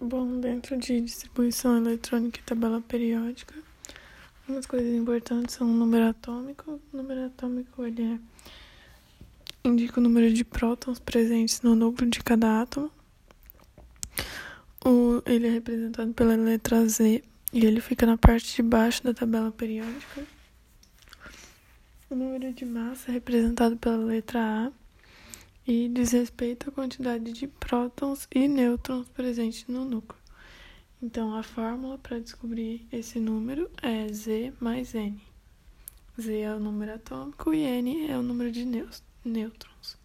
Bom, dentro de distribuição eletrônica e tabela periódica, algumas coisas importantes são o número atômico. O número atômico ele é, indica o número de prótons presentes no núcleo de cada átomo. O, ele é representado pela letra Z e ele fica na parte de baixo da tabela periódica. O número de massa é representado pela letra A e diz respeito à quantidade de prótons e nêutrons presentes no núcleo. Então, a fórmula para descobrir esse número é Z mais N. Z é o número atômico e N é o número de nêutrons.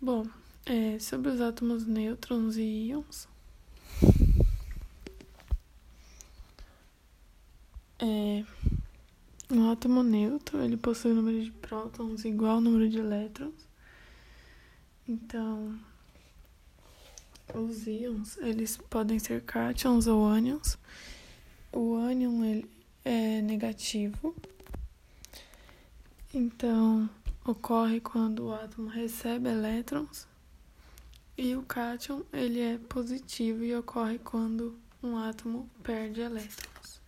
Bom, é, sobre os átomos nêutrons e íons. É, um átomo neutro ele possui o número de prótons igual ao número de elétrons então, os íons, eles podem ser cátions ou ânions. O ânion ele é negativo. Então, ocorre quando o átomo recebe elétrons. E o cátion, ele é positivo e ocorre quando um átomo perde elétrons.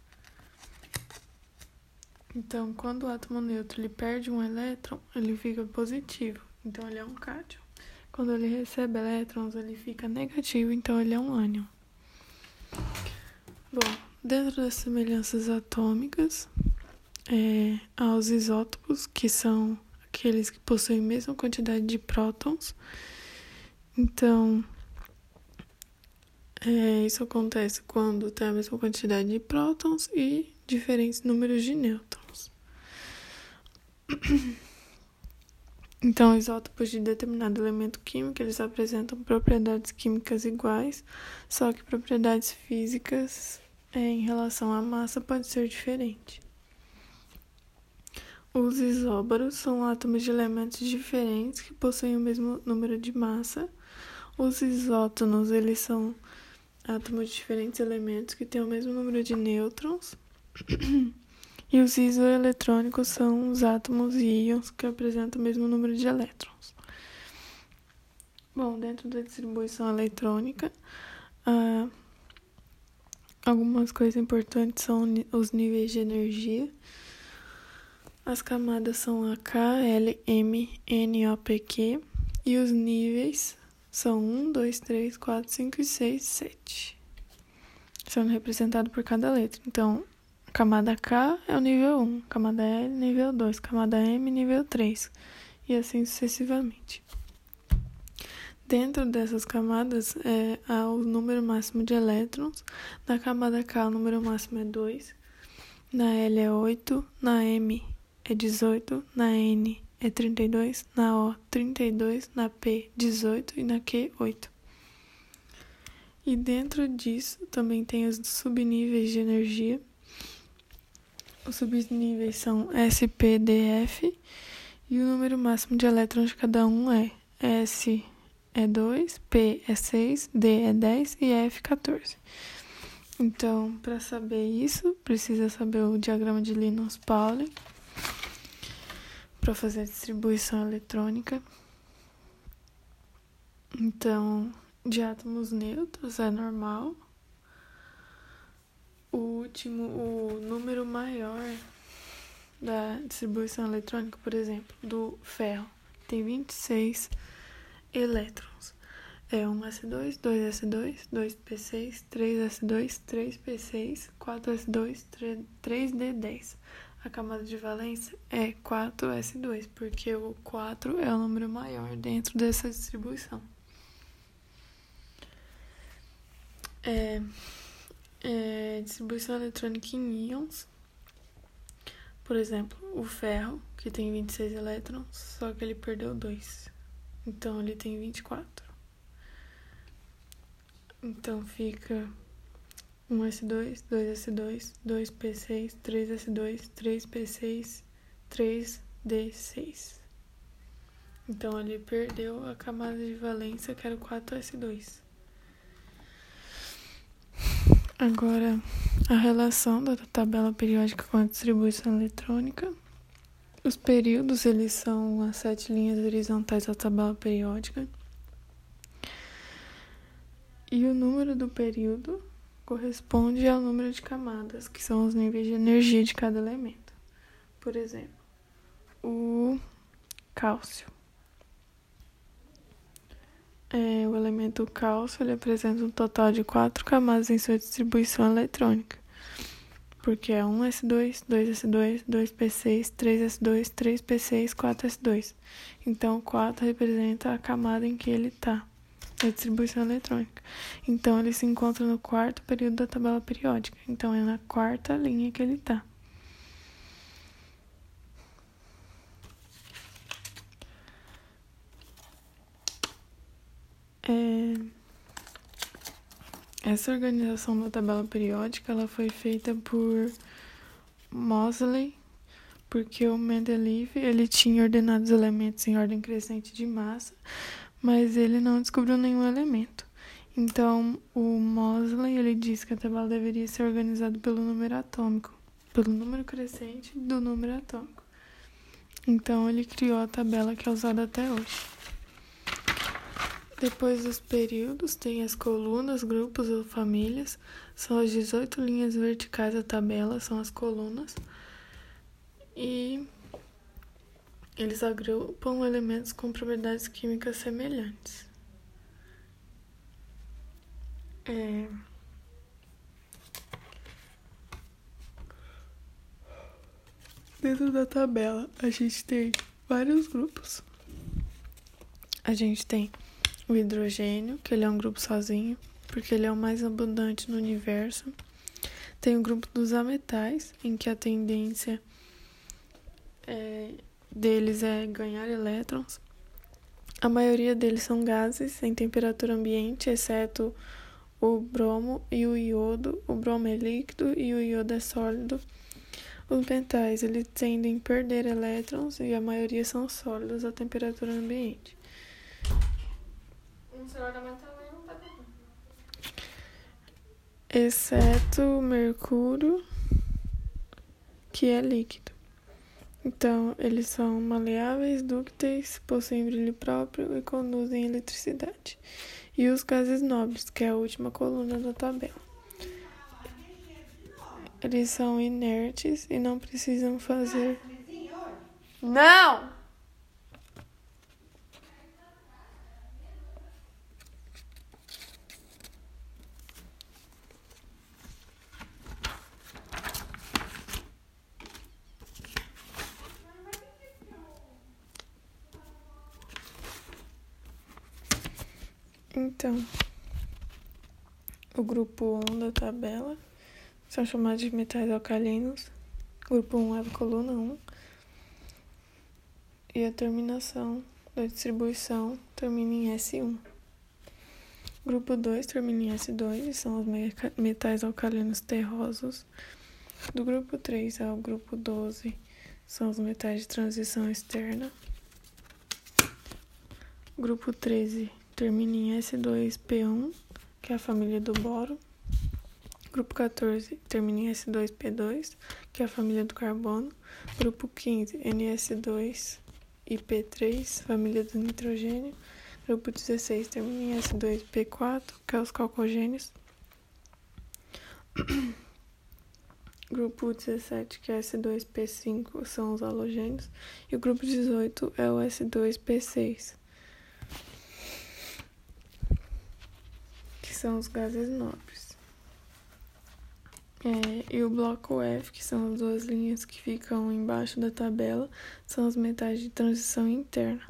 Então, quando o átomo neutro ele perde um elétron, ele fica positivo. Então, ele é um cátion. Quando ele recebe elétrons, ele fica negativo, então ele é um ânion. Bom, dentro das semelhanças atômicas, é, há os isótopos, que são aqueles que possuem a mesma quantidade de prótons. Então, é, isso acontece quando tem a mesma quantidade de prótons e diferentes números de nêutrons. Então, isótopos de determinado elemento químico, eles apresentam propriedades químicas iguais, só que propriedades físicas é, em relação à massa pode ser diferente. Os isóbaros são átomos de elementos diferentes que possuem o mesmo número de massa. Os isótonos, eles são átomos de diferentes elementos que têm o mesmo número de nêutrons. E os isoeletrônicos são os átomos e íons que apresentam o mesmo número de elétrons. Bom, dentro da distribuição eletrônica, ah, algumas coisas importantes são os níveis de energia. As camadas são a K, L, M, N, O, P, Q. E os níveis são 1, 2, 3, 4, 5 e 6, 7. Sendo representados por cada letra. Então, Camada K é o nível 1, camada L, nível 2, camada M, nível 3, e assim sucessivamente. Dentro dessas camadas é, há o número máximo de elétrons. Na camada K, o número máximo é 2. Na L é 8. Na M é 18. Na N é 32. Na O, 32. Na P, 18. E na Q, 8. E dentro disso também tem os subníveis de energia os subníveis são S, P, D, F e o número máximo de elétrons de cada um é S é 2, P é 6, D é 10 e F 14. Então, para saber isso, precisa saber o diagrama de Linus-Pauling para fazer a distribuição eletrônica. Então, de átomos neutros é normal o último, o número maior da distribuição eletrônica, por exemplo, do ferro, tem 26 elétrons. É 1s2, 2s2, 2p6, 3s2, 3p6, 4s2, 3d10. A camada de valência é 4s2, porque o 4 é o número maior dentro dessa distribuição. É, é, distribuição eletrônica em íons. Por exemplo, o ferro, que tem 26 elétrons, só que ele perdeu 2. Então ele tem 24. Então fica 1s2, 2s2, 2p6, 3s2, 3p6, 3d6. Então ele perdeu a camada de valência que era o 4s2. Agora, a relação da tabela periódica com a distribuição eletrônica. Os períodos, eles são as sete linhas horizontais da tabela periódica. E o número do período corresponde ao número de camadas, que são os níveis de energia de cada elemento. Por exemplo, o cálcio. É, o elemento cálcio ele apresenta um total de quatro camadas em sua distribuição eletrônica, porque é 1s2, 2s2, 2p6, 3s2, 3p6, 4s2. Então, o 4 representa a camada em que ele está da distribuição eletrônica. Então, ele se encontra no quarto período da tabela periódica. Então, é na quarta linha que ele está. É... Essa organização da tabela periódica ela foi feita por Mosley, porque o Mendeleev ele tinha ordenado os elementos em ordem crescente de massa, mas ele não descobriu nenhum elemento. Então, o Mosley ele disse que a tabela deveria ser organizada pelo número atômico, pelo número crescente do número atômico. Então, ele criou a tabela que é usada até hoje. Depois dos períodos, tem as colunas, grupos ou famílias. São as 18 linhas verticais da tabela, são as colunas. E eles agrupam elementos com propriedades químicas semelhantes. É... Dentro da tabela, a gente tem vários grupos. A gente tem o hidrogênio, que ele é um grupo sozinho, porque ele é o mais abundante no universo. Tem o grupo dos ametais, em que a tendência é deles é ganhar elétrons. A maioria deles são gases em temperatura ambiente, exceto o bromo e o iodo. O bromo é líquido e o iodo é sólido. Os metais eles tendem a perder elétrons e a maioria são sólidos a temperatura ambiente. Exceto o mercúrio, que é líquido. Então, eles são maleáveis, dúcteis, possuem brilho próprio e conduzem eletricidade. E os gases nobres, que é a última coluna da tabela. Eles são inertes e não precisam fazer. Não! Então, o grupo 1 da tabela são chamados de metais alcalinos. Grupo 1 é a coluna 1. E a terminação da distribuição termina em S1. Grupo 2 termina em S2 e são os metais alcalinos terrosos. Do grupo 3 ao grupo 12 são os metais de transição externa. Grupo 13 termina em S2P1, que é a família do boro. Grupo 14 termina em S2P2, que é a família do carbono. Grupo 15, NS2 e P3, família do nitrogênio. Grupo 16 termina em S2P4, que é os calcogênios. grupo 17, que é S2P5, são os halogênios. E o grupo 18 é o S2P6. São os gases nobres. É, e o bloco F, que são as duas linhas que ficam embaixo da tabela, são os metais de transição interna.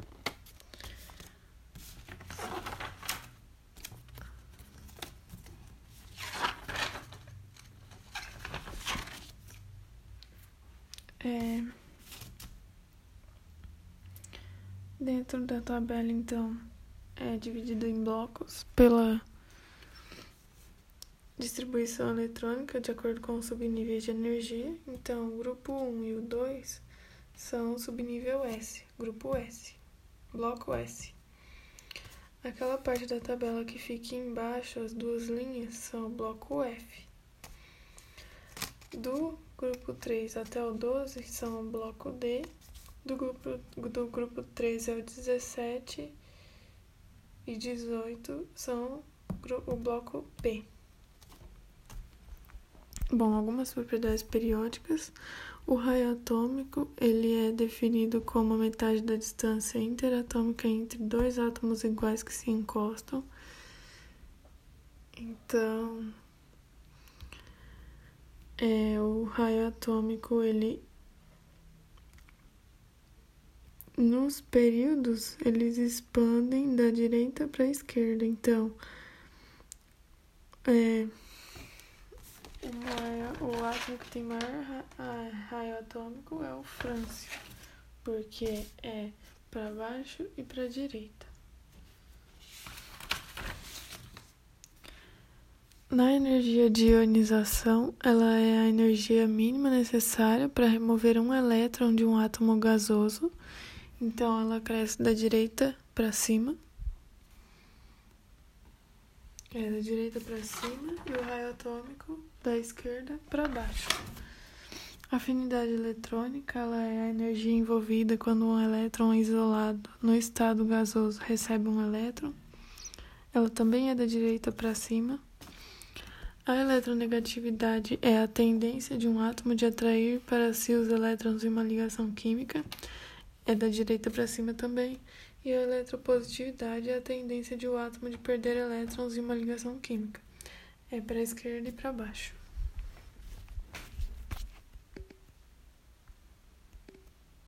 É, dentro da tabela, então, é dividido em blocos pela distribuição eletrônica de acordo com o subnível de energia. Então, o grupo 1 e o 2 são subnível S, grupo S, bloco S. Aquela parte da tabela que fica embaixo, as duas linhas, são o bloco F. Do grupo 3 até o 12 são o bloco D. Do grupo, do grupo 13 ao 17 e 18 são o bloco P. Bom, algumas propriedades periódicas. O raio atômico ele é definido como a metade da distância interatômica entre dois átomos iguais que se encostam. Então, é, o raio atômico ele nos períodos eles expandem da direita para a esquerda. Então, é, maior, o átomo que tem maior raio atômico é o frâncio, porque é para baixo e para direita. Na energia de ionização, ela é a energia mínima necessária para remover um elétron de um átomo gasoso então ela cresce da direita para cima. É da direita para cima e o raio atômico da esquerda para baixo. A afinidade eletrônica ela é a energia envolvida quando um elétron isolado no estado gasoso recebe um elétron. Ela também é da direita para cima. A eletronegatividade é a tendência de um átomo de atrair para si os elétrons em uma ligação química é da direita para cima também, e a eletropositividade é a tendência de o um átomo de perder elétrons em uma ligação química. É para a esquerda e para baixo.